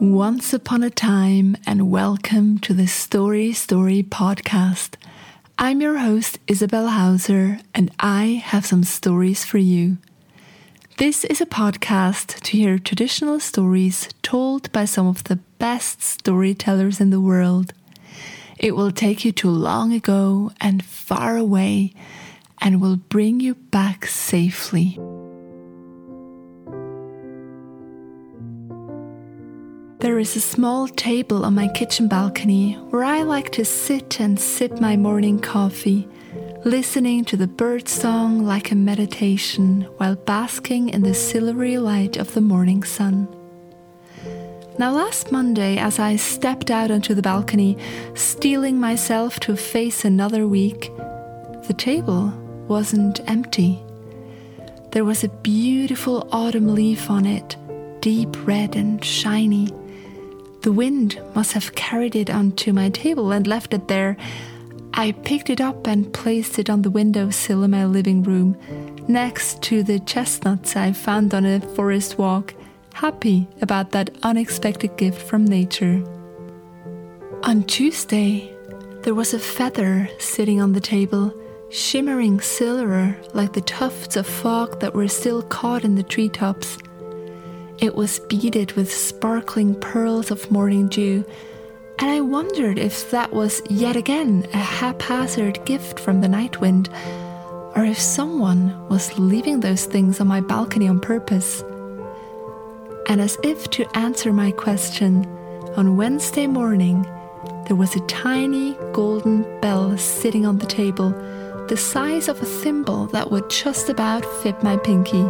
Once upon a time, and welcome to the Story Story podcast. I'm your host, Isabel Hauser, and I have some stories for you. This is a podcast to hear traditional stories told by some of the best storytellers in the world. It will take you to long ago and far away and will bring you back safely. There is a small table on my kitchen balcony where I like to sit and sip my morning coffee, listening to the bird song like a meditation while basking in the silvery light of the morning sun. Now, last Monday, as I stepped out onto the balcony, steeling myself to face another week, the table wasn't empty. There was a beautiful autumn leaf on it, deep red and shiny. The wind must have carried it onto my table and left it there. I picked it up and placed it on the windowsill in my living room, next to the chestnuts I found on a forest walk, happy about that unexpected gift from nature. On Tuesday, there was a feather sitting on the table, shimmering silver like the tufts of fog that were still caught in the treetops. It was beaded with sparkling pearls of morning dew, and I wondered if that was yet again a haphazard gift from the night wind, or if someone was leaving those things on my balcony on purpose. And as if to answer my question, on Wednesday morning, there was a tiny golden bell sitting on the table, the size of a thimble that would just about fit my pinky.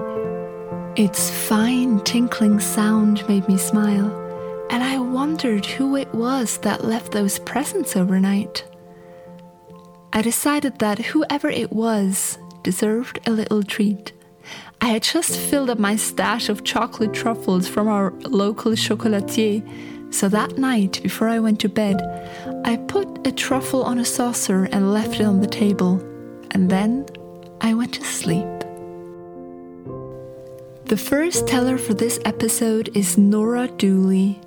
Its fine tinkling sound made me smile, and I wondered who it was that left those presents overnight. I decided that whoever it was deserved a little treat. I had just filled up my stash of chocolate truffles from our local chocolatier, so that night before I went to bed, I put a truffle on a saucer and left it on the table, and then I went to sleep. The first teller for this episode is Nora Dooley.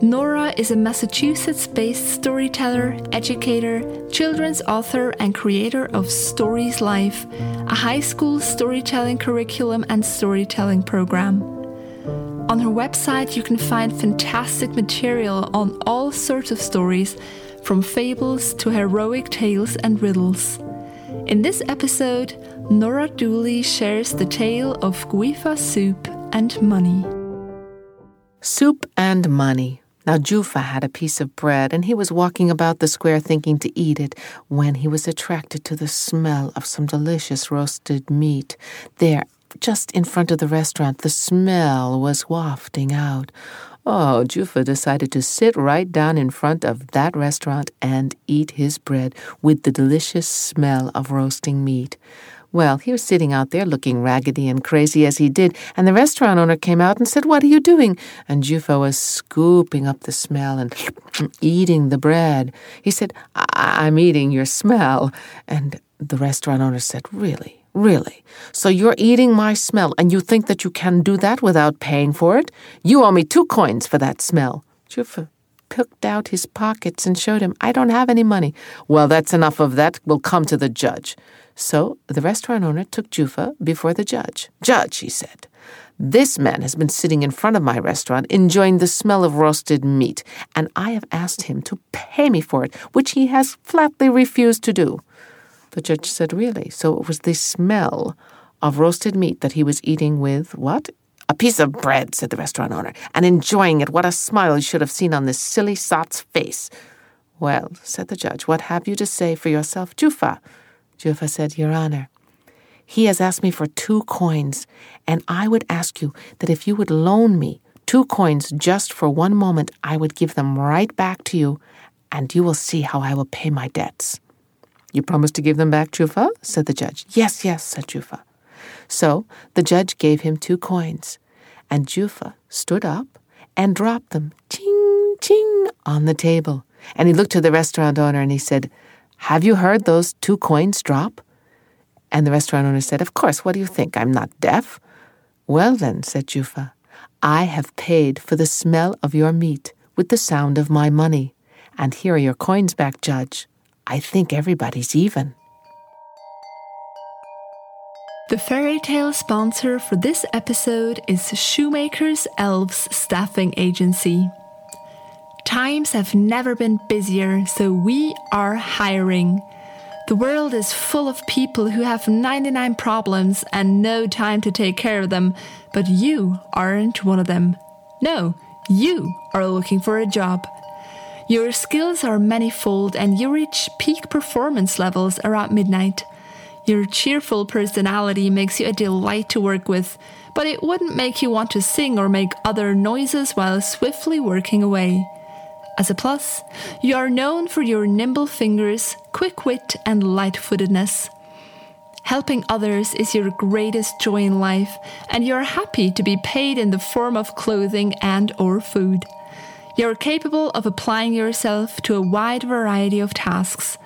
Nora is a Massachusetts based storyteller, educator, children's author, and creator of Stories Life, a high school storytelling curriculum and storytelling program. On her website, you can find fantastic material on all sorts of stories, from fables to heroic tales and riddles. In this episode, Nora Dooley shares the tale of Jufa soup and money. Soup and money. Now Jufa had a piece of bread, and he was walking about the square thinking to eat it when he was attracted to the smell of some delicious roasted meat. There, just in front of the restaurant, the smell was wafting out. Oh, Jufa decided to sit right down in front of that restaurant and eat his bread with the delicious smell of roasting meat. Well, he was sitting out there looking raggedy and crazy as he did, and the restaurant owner came out and said, What are you doing? And Jufa was scooping up the smell and eating the bread. He said, I- am eating your smell. And the restaurant owner said, Really? Really? So you're eating my smell, and you think that you can do that without paying for it? You owe me two coins for that smell. Jufa picked out his pockets and showed him, I don't have any money. Well, that's enough of that. We'll come to the judge. So the restaurant owner took Jufa before the judge. Judge, he said, this man has been sitting in front of my restaurant enjoying the smell of roasted meat, and I have asked him to pay me for it, which he has flatly refused to do. The judge said, Really? So it was the smell of roasted meat that he was eating with what? A piece of bread, said the restaurant owner, and enjoying it. What a smile you should have seen on this silly sot's face. Well, said the judge, what have you to say for yourself, Jufa? Jufa said, Your Honor, he has asked me for two coins, and I would ask you that if you would loan me two coins just for one moment, I would give them right back to you and you will see how I will pay my debts. You promise to give them back, Jufa? said the judge. Yes, yes, said Jufa. So the judge gave him two coins, and Jufa stood up and dropped them, ching, ching, on the table. And he looked to the restaurant owner and he said, Have you heard those two coins drop? And the restaurant owner said, Of course, what do you think? I'm not deaf. Well, then, said Jufa, I have paid for the smell of your meat with the sound of my money. And here are your coins back, Judge. I think everybody's even. The fairy tale sponsor for this episode is Shoemakers Elves Staffing Agency. Times have never been busier, so we are hiring. The world is full of people who have 99 problems and no time to take care of them, but you aren't one of them. No, you are looking for a job. Your skills are manifold and you reach peak performance levels around midnight. Your cheerful personality makes you a delight to work with, but it wouldn't make you want to sing or make other noises while swiftly working away. As a plus, you are known for your nimble fingers, quick wit, and light footedness. Helping others is your greatest joy in life, and you are happy to be paid in the form of clothing and or food. You're capable of applying yourself to a wide variety of tasks,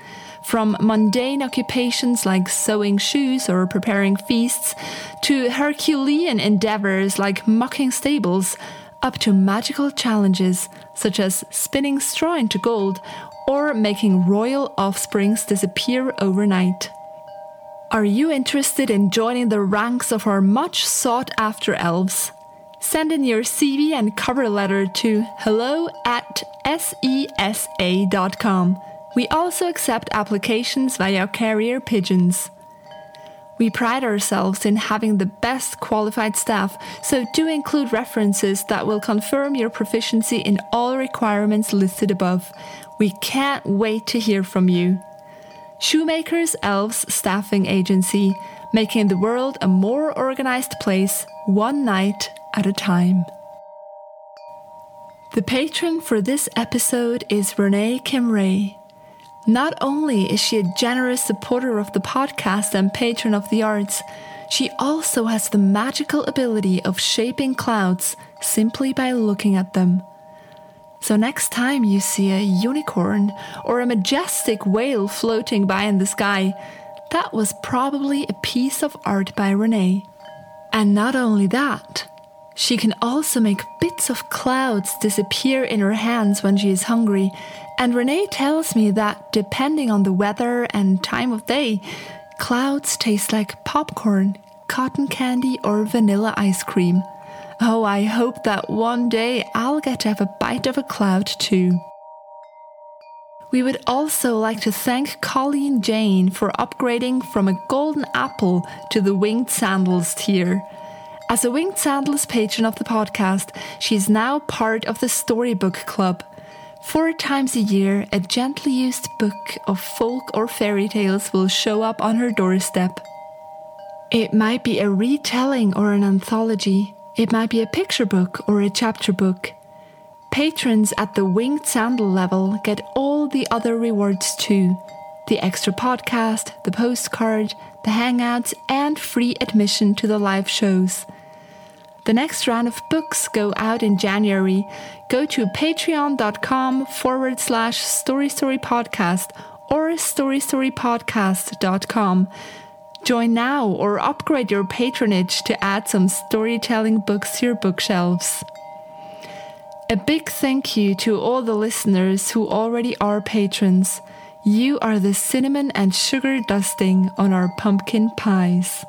from mundane occupations like sewing shoes or preparing feasts, to Herculean endeavors like mucking stables, up to magical challenges such as spinning straw into gold or making royal offsprings disappear overnight. Are you interested in joining the ranks of our much sought after elves? Send in your CV and cover letter to hello at sesa.com. We also accept applications via carrier pigeons. We pride ourselves in having the best qualified staff, so do include references that will confirm your proficiency in all requirements listed above. We can't wait to hear from you. Shoemakers Elves Staffing Agency, making the world a more organized place, one night at a time. The patron for this episode is Renee Kimray. Not only is she a generous supporter of the podcast and patron of the arts, she also has the magical ability of shaping clouds simply by looking at them. So, next time you see a unicorn or a majestic whale floating by in the sky, that was probably a piece of art by Renee. And not only that, she can also make bits of clouds disappear in her hands when she is hungry and Renee tells me that depending on the weather and time of day, clouds taste like popcorn, cotton candy, or vanilla ice cream. Oh, I hope that one day I'll get to have a bite of a cloud too. We would also like to thank Colleen Jane for upgrading from a golden apple to the winged sandals tier. As a winged sandals patron of the podcast, she is now part of the Storybook Club. Four times a year, a gently used book of folk or fairy tales will show up on her doorstep. It might be a retelling or an anthology. It might be a picture book or a chapter book. Patrons at the winged sandal level get all the other rewards too the extra podcast, the postcard, the hangouts, and free admission to the live shows. The next round of books go out in January. Go to patreon.com forward slash story podcast or storystorypodcast.com. Join now or upgrade your patronage to add some storytelling books to your bookshelves. A big thank you to all the listeners who already are patrons. You are the cinnamon and sugar dusting on our pumpkin pies.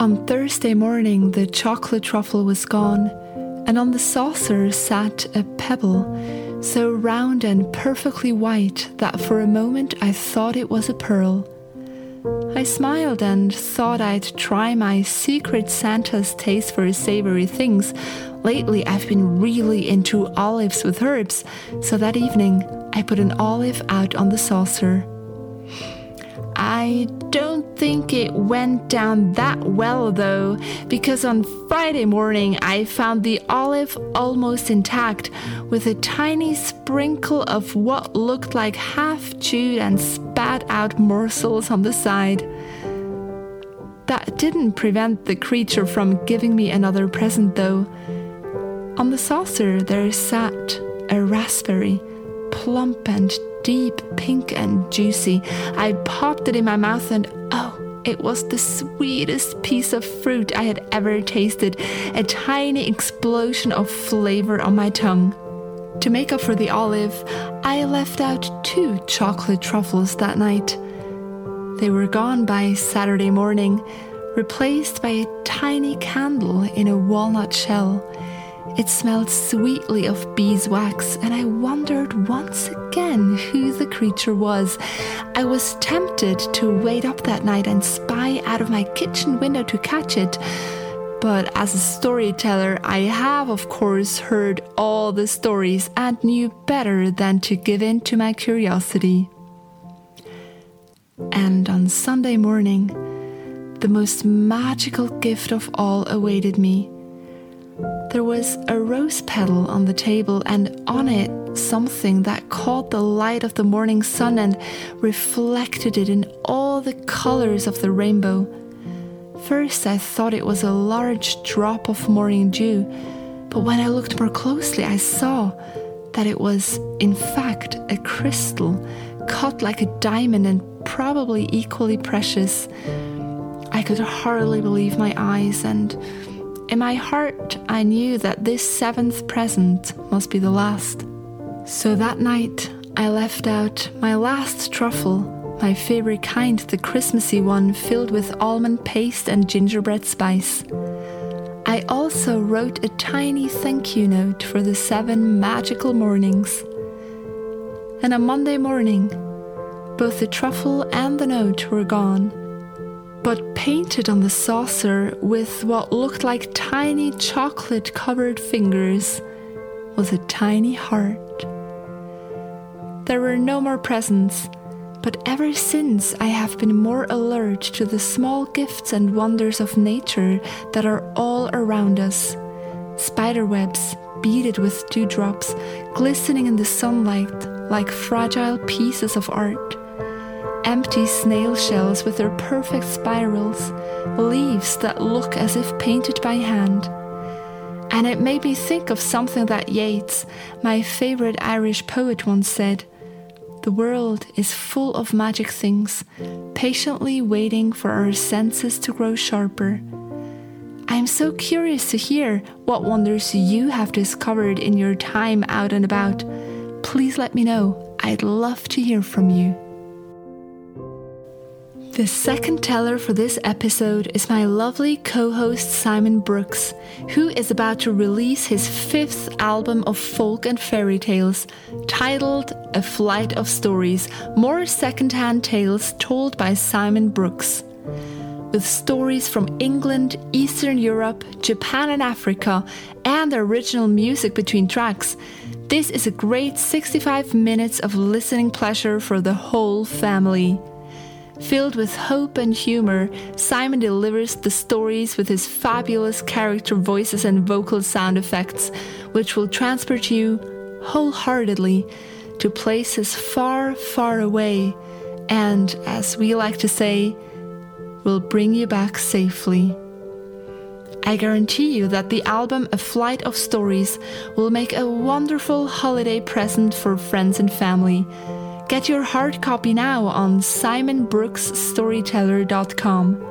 On Thursday morning, the chocolate truffle was gone, and on the saucer sat a pebble, so round and perfectly white that for a moment I thought it was a pearl. I smiled and thought I'd try my secret Santa's taste for savory things. Lately, I've been really into olives with herbs, so that evening I put an olive out on the saucer. I don't think it went down that well though, because on Friday morning I found the olive almost intact, with a tiny sprinkle of what looked like half chewed and spat out morsels on the side. That didn't prevent the creature from giving me another present though. On the saucer there sat a raspberry, plump and deep pink and juicy. I popped it in my mouth and oh, it was the sweetest piece of fruit I had ever tasted, a tiny explosion of flavor on my tongue. To make up for the olive, I left out two chocolate truffles that night. They were gone by Saturday morning, replaced by a tiny candle in a walnut shell. It smelled sweetly of beeswax, and I wondered once again who the creature was. I was tempted to wait up that night and spy out of my kitchen window to catch it. But as a storyteller, I have, of course, heard all the stories and knew better than to give in to my curiosity. And on Sunday morning, the most magical gift of all awaited me. There was a rose petal on the table, and on it something that caught the light of the morning sun and reflected it in all the colors of the rainbow. First, I thought it was a large drop of morning dew, but when I looked more closely, I saw that it was, in fact, a crystal cut like a diamond and probably equally precious. I could hardly believe my eyes, and in my heart, I knew that this seventh present must be the last. So that night, I left out my last truffle, my favorite kind, the Christmassy one filled with almond paste and gingerbread spice. I also wrote a tiny thank you note for the seven magical mornings. And on Monday morning, both the truffle and the note were gone but painted on the saucer with what looked like tiny chocolate covered fingers was a tiny heart. There were no more presents, but ever since I have been more alert to the small gifts and wonders of nature that are all around us. Spiderwebs beaded with dewdrops, glistening in the sunlight like fragile pieces of art empty snail shells with their perfect spirals, leaves that look as if painted by hand. And it made me think of something that Yeats, my favourite Irish poet, once said The world is full of magic things, patiently waiting for our senses to grow sharper. I am so curious to hear what wonders you have discovered in your time out and about. Please let me know. I'd love to hear from you. The second teller for this episode is my lovely co host Simon Brooks, who is about to release his fifth album of folk and fairy tales, titled A Flight of Stories More Secondhand Tales Told by Simon Brooks. With stories from England, Eastern Europe, Japan, and Africa, and original music between tracks, this is a great 65 minutes of listening pleasure for the whole family. Filled with hope and humor, Simon delivers the stories with his fabulous character voices and vocal sound effects, which will transport you wholeheartedly to places far, far away, and, as we like to say, will bring you back safely. I guarantee you that the album A Flight of Stories will make a wonderful holiday present for friends and family Get your hard copy now on simonbrooksstoryteller.com.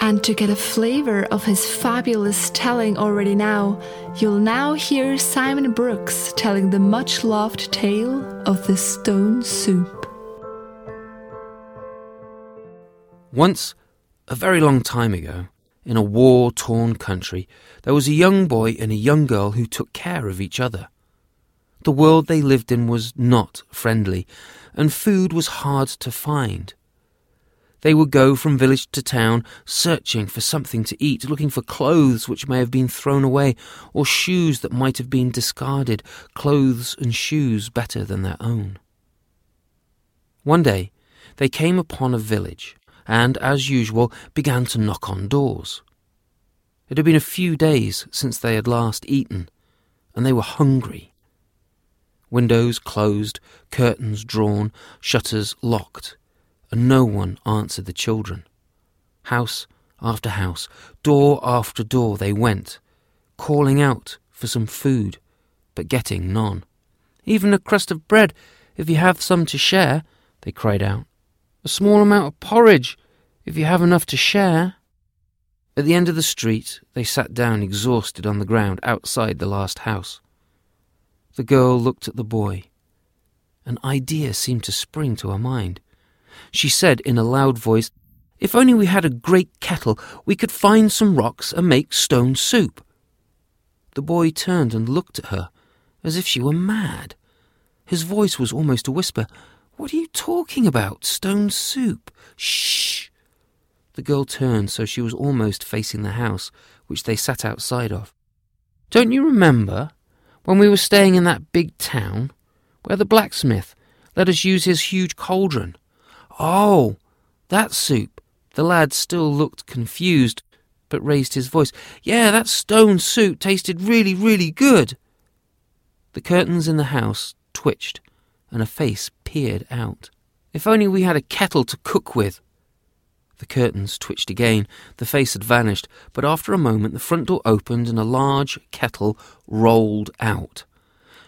And to get a flavor of his fabulous telling already now, you'll now hear Simon Brooks telling the much loved tale of the stone soup. Once, a very long time ago, in a war torn country, there was a young boy and a young girl who took care of each other. The world they lived in was not friendly, and food was hard to find. They would go from village to town, searching for something to eat, looking for clothes which may have been thrown away, or shoes that might have been discarded, clothes and shoes better than their own. One day, they came upon a village, and, as usual, began to knock on doors. It had been a few days since they had last eaten, and they were hungry. Windows closed, curtains drawn, shutters locked, and no one answered the children. House after house, door after door they went, calling out for some food, but getting none. Even a crust of bread, if you have some to share, they cried out. A small amount of porridge, if you have enough to share. At the end of the street, they sat down exhausted on the ground outside the last house. The girl looked at the boy. An idea seemed to spring to her mind. She said in a loud voice, If only we had a great kettle, we could find some rocks and make stone soup. The boy turned and looked at her as if she were mad. His voice was almost a whisper. What are you talking about? Stone soup? Shh! The girl turned so she was almost facing the house, which they sat outside of. Don't you remember when we were staying in that big town where the blacksmith let us use his huge cauldron? Oh, that soup. The lad still looked confused, but raised his voice. Yeah, that stone soup tasted really, really good. The curtains in the house twitched, and a face peered out. If only we had a kettle to cook with. The curtains twitched again. The face had vanished, but after a moment the front door opened and a large kettle rolled out.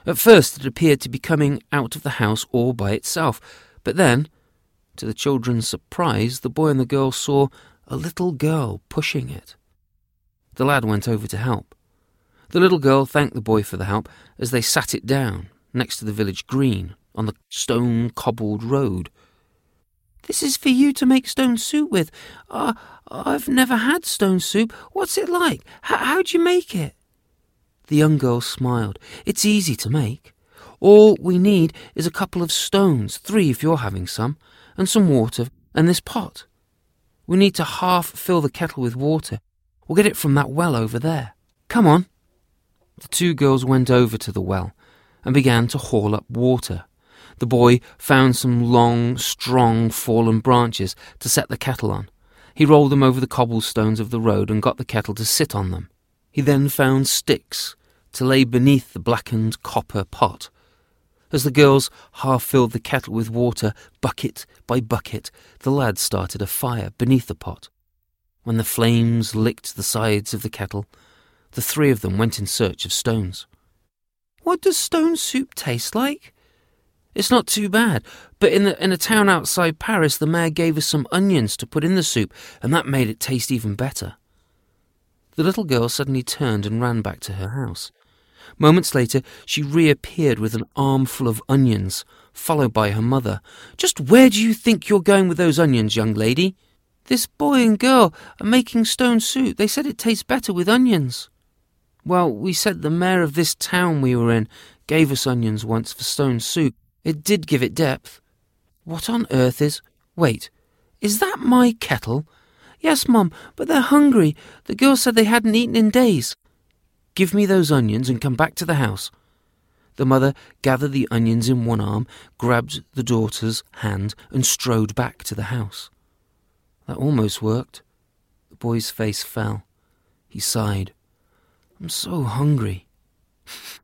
At first it appeared to be coming out of the house all by itself, but then, to the children's surprise, the boy and the girl saw a little girl pushing it. The lad went over to help. The little girl thanked the boy for the help as they sat it down next to the village green on the stone cobbled road. This is for you to make stone soup with. Uh, I've never had stone soup. What's it like? H- how'd you make it? The young girl smiled. It's easy to make. All we need is a couple of stones, three if you're having some, and some water, and this pot. We need to half fill the kettle with water. We'll get it from that well over there. Come on. The two girls went over to the well and began to haul up water. The boy found some long, strong, fallen branches to set the kettle on. He rolled them over the cobblestones of the road and got the kettle to sit on them. He then found sticks to lay beneath the blackened copper pot. As the girls half filled the kettle with water, bucket by bucket, the lad started a fire beneath the pot. When the flames licked the sides of the kettle, the three of them went in search of stones. What does stone soup taste like? It's not too bad, but in, the, in a town outside Paris, the mayor gave us some onions to put in the soup, and that made it taste even better. The little girl suddenly turned and ran back to her house. Moments later, she reappeared with an armful of onions, followed by her mother. Just where do you think you're going with those onions, young lady? This boy and girl are making stone soup. They said it tastes better with onions. Well, we said the mayor of this town we were in gave us onions once for stone soup. It did give it depth. What on earth is. Wait, is that my kettle? Yes, Mum, but they're hungry. The girl said they hadn't eaten in days. Give me those onions and come back to the house. The mother gathered the onions in one arm, grabbed the daughter's hand, and strode back to the house. That almost worked. The boy's face fell. He sighed. I'm so hungry.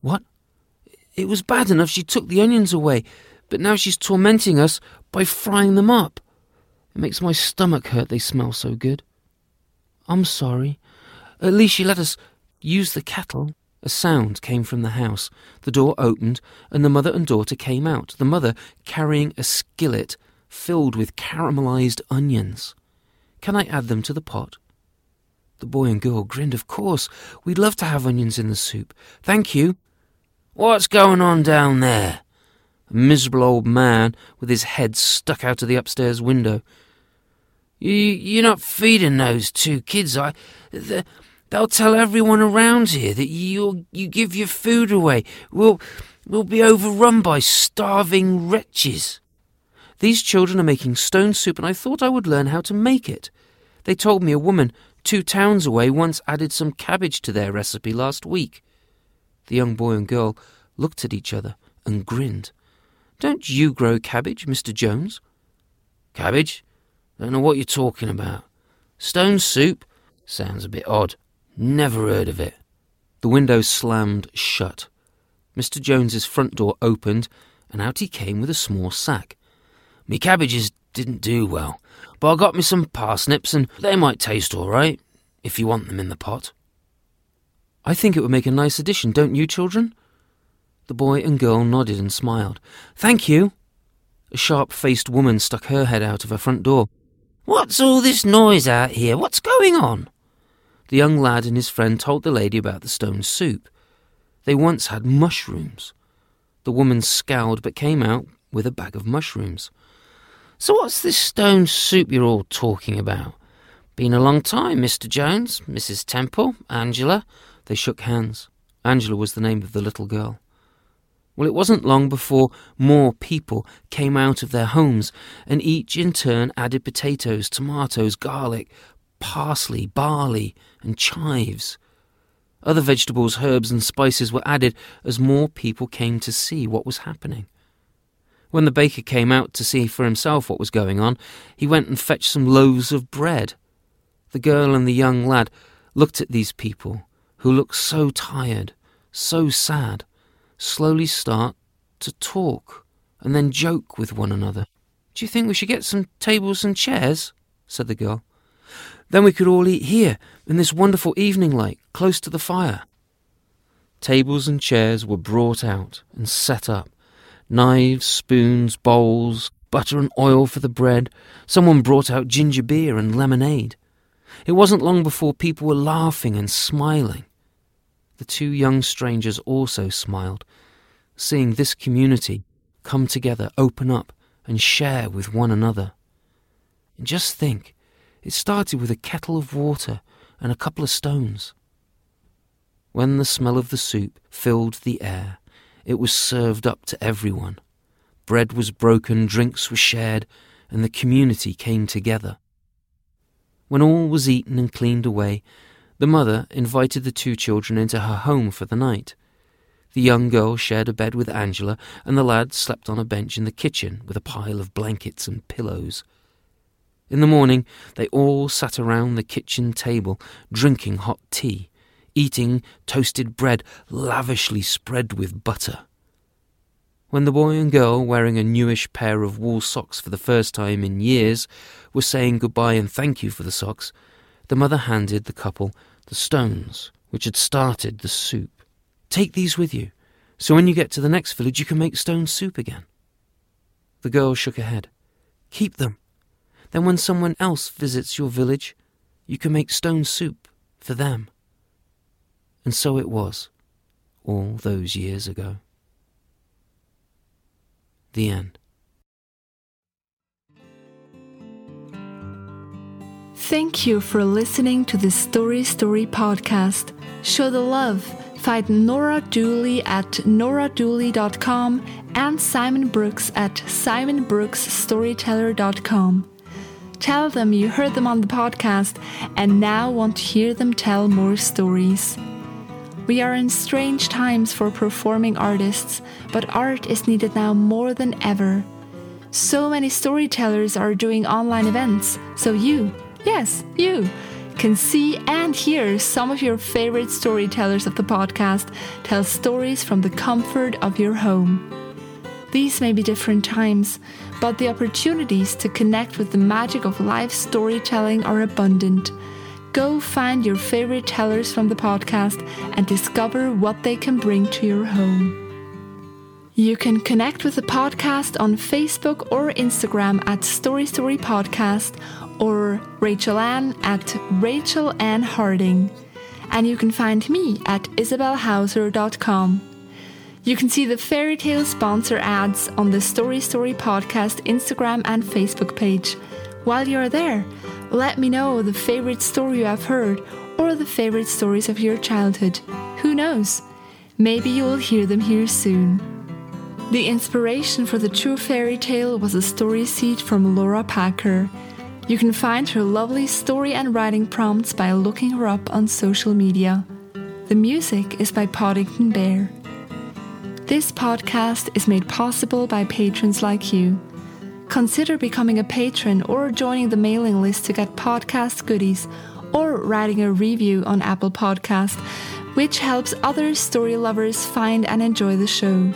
what? It was bad enough she took the onions away, but now she's tormenting us by frying them up. It makes my stomach hurt, they smell so good. I'm sorry. At least she let us use the kettle. A sound came from the house. The door opened, and the mother and daughter came out, the mother carrying a skillet filled with caramelized onions. Can I add them to the pot? The boy and girl grinned. Of course, we'd love to have onions in the soup. Thank you. What's going on down there? A miserable old man with his head stuck out of the upstairs window. You, you're not feeding those two kids. I, they'll tell everyone around here that you you give your food away. We'll we'll be overrun by starving wretches. These children are making stone soup, and I thought I would learn how to make it. They told me a woman two towns away once added some cabbage to their recipe last week. The young boy and girl looked at each other and grinned. Don't you grow cabbage, Mr. Jones? Cabbage? Don't know what you're talking about. Stone soup? Sounds a bit odd. Never heard of it. The window slammed shut. Mr. Jones's front door opened, and out he came with a small sack. Me cabbages didn't do well, but I got me some parsnips, and they might taste all right, if you want them in the pot. I think it would make a nice addition, don't you, children? The boy and girl nodded and smiled. Thank you. A sharp faced woman stuck her head out of her front door. What's all this noise out here? What's going on? The young lad and his friend told the lady about the stone soup. They once had mushrooms. The woman scowled but came out with a bag of mushrooms. So, what's this stone soup you're all talking about? Been a long time, Mr. Jones, Mrs. Temple, Angela. They shook hands. Angela was the name of the little girl. Well, it wasn't long before more people came out of their homes, and each in turn added potatoes, tomatoes, garlic, parsley, barley, and chives. Other vegetables, herbs, and spices were added as more people came to see what was happening. When the baker came out to see for himself what was going on, he went and fetched some loaves of bread. The girl and the young lad looked at these people, who look so tired, so sad, slowly start to talk and then joke with one another. Do you think we should get some tables and chairs? said the girl. Then we could all eat here, in this wonderful evening light, close to the fire. Tables and chairs were brought out and set up. Knives, spoons, bowls, butter and oil for the bread. Someone brought out ginger beer and lemonade. It wasn't long before people were laughing and smiling. The two young strangers also smiled, seeing this community come together, open up, and share with one another. And just think, it started with a kettle of water and a couple of stones. When the smell of the soup filled the air, it was served up to everyone. Bread was broken, drinks were shared, and the community came together. When all was eaten and cleaned away, the mother invited the two children into her home for the night. The young girl shared a bed with Angela, and the lad slept on a bench in the kitchen with a pile of blankets and pillows. In the morning, they all sat around the kitchen table, drinking hot tea, eating toasted bread lavishly spread with butter. When the boy and girl, wearing a newish pair of wool socks for the first time in years, were saying goodbye and thank you for the socks, the mother handed the couple the stones which had started the soup. Take these with you, so when you get to the next village you can make stone soup again. The girl shook her head. Keep them. Then when someone else visits your village, you can make stone soup for them. And so it was, all those years ago. The end. Thank you for listening to the Story Story podcast. Show the love. Find Nora Dooley at noradooley.com and Simon Brooks at simonbrooksstoryteller.com. Tell them you heard them on the podcast and now want to hear them tell more stories. We are in strange times for performing artists, but art is needed now more than ever. So many storytellers are doing online events, so you, yes, you, can see and hear some of your favorite storytellers of the podcast tell stories from the comfort of your home. These may be different times, but the opportunities to connect with the magic of live storytelling are abundant. Go find your favorite tellers from the podcast and discover what they can bring to your home. You can connect with the podcast on Facebook or Instagram at Story Story Podcast or Rachel Ann at Rachel Ann Harding. And you can find me at isabelhauser.com. You can see the fairy tale sponsor ads on the Story Story Podcast Instagram and Facebook page. While you're there, let me know the favorite story you have heard or the favorite stories of your childhood. Who knows? Maybe you will hear them here soon. The inspiration for the true fairy tale was a story seed from Laura Packer. You can find her lovely story and writing prompts by looking her up on social media. The music is by Poddington Bear. This podcast is made possible by patrons like you. Consider becoming a patron or joining the mailing list to get podcast goodies or writing a review on Apple Podcast, which helps other story lovers find and enjoy the show.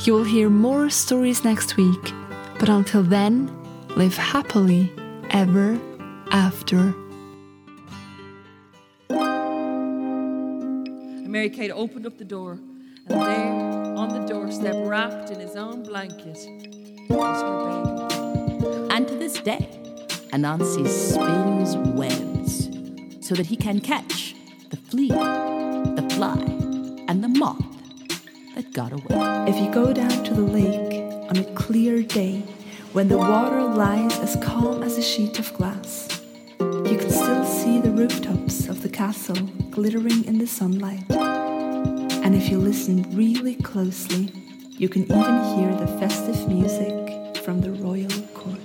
You will hear more stories next week, but until then, live happily ever after. Mary Kate opened up the door, and there, on the doorstep, wrapped in his own blanket, was her baby. And to this day, Anansi spins webs so that he can catch the flea, the fly, and the moth that got away. If you go down to the lake on a clear day, when the water lies as calm as a sheet of glass, you can still see the rooftops of the castle glittering in the sunlight. And if you listen really closely, you can even hear the festive music from the royal court.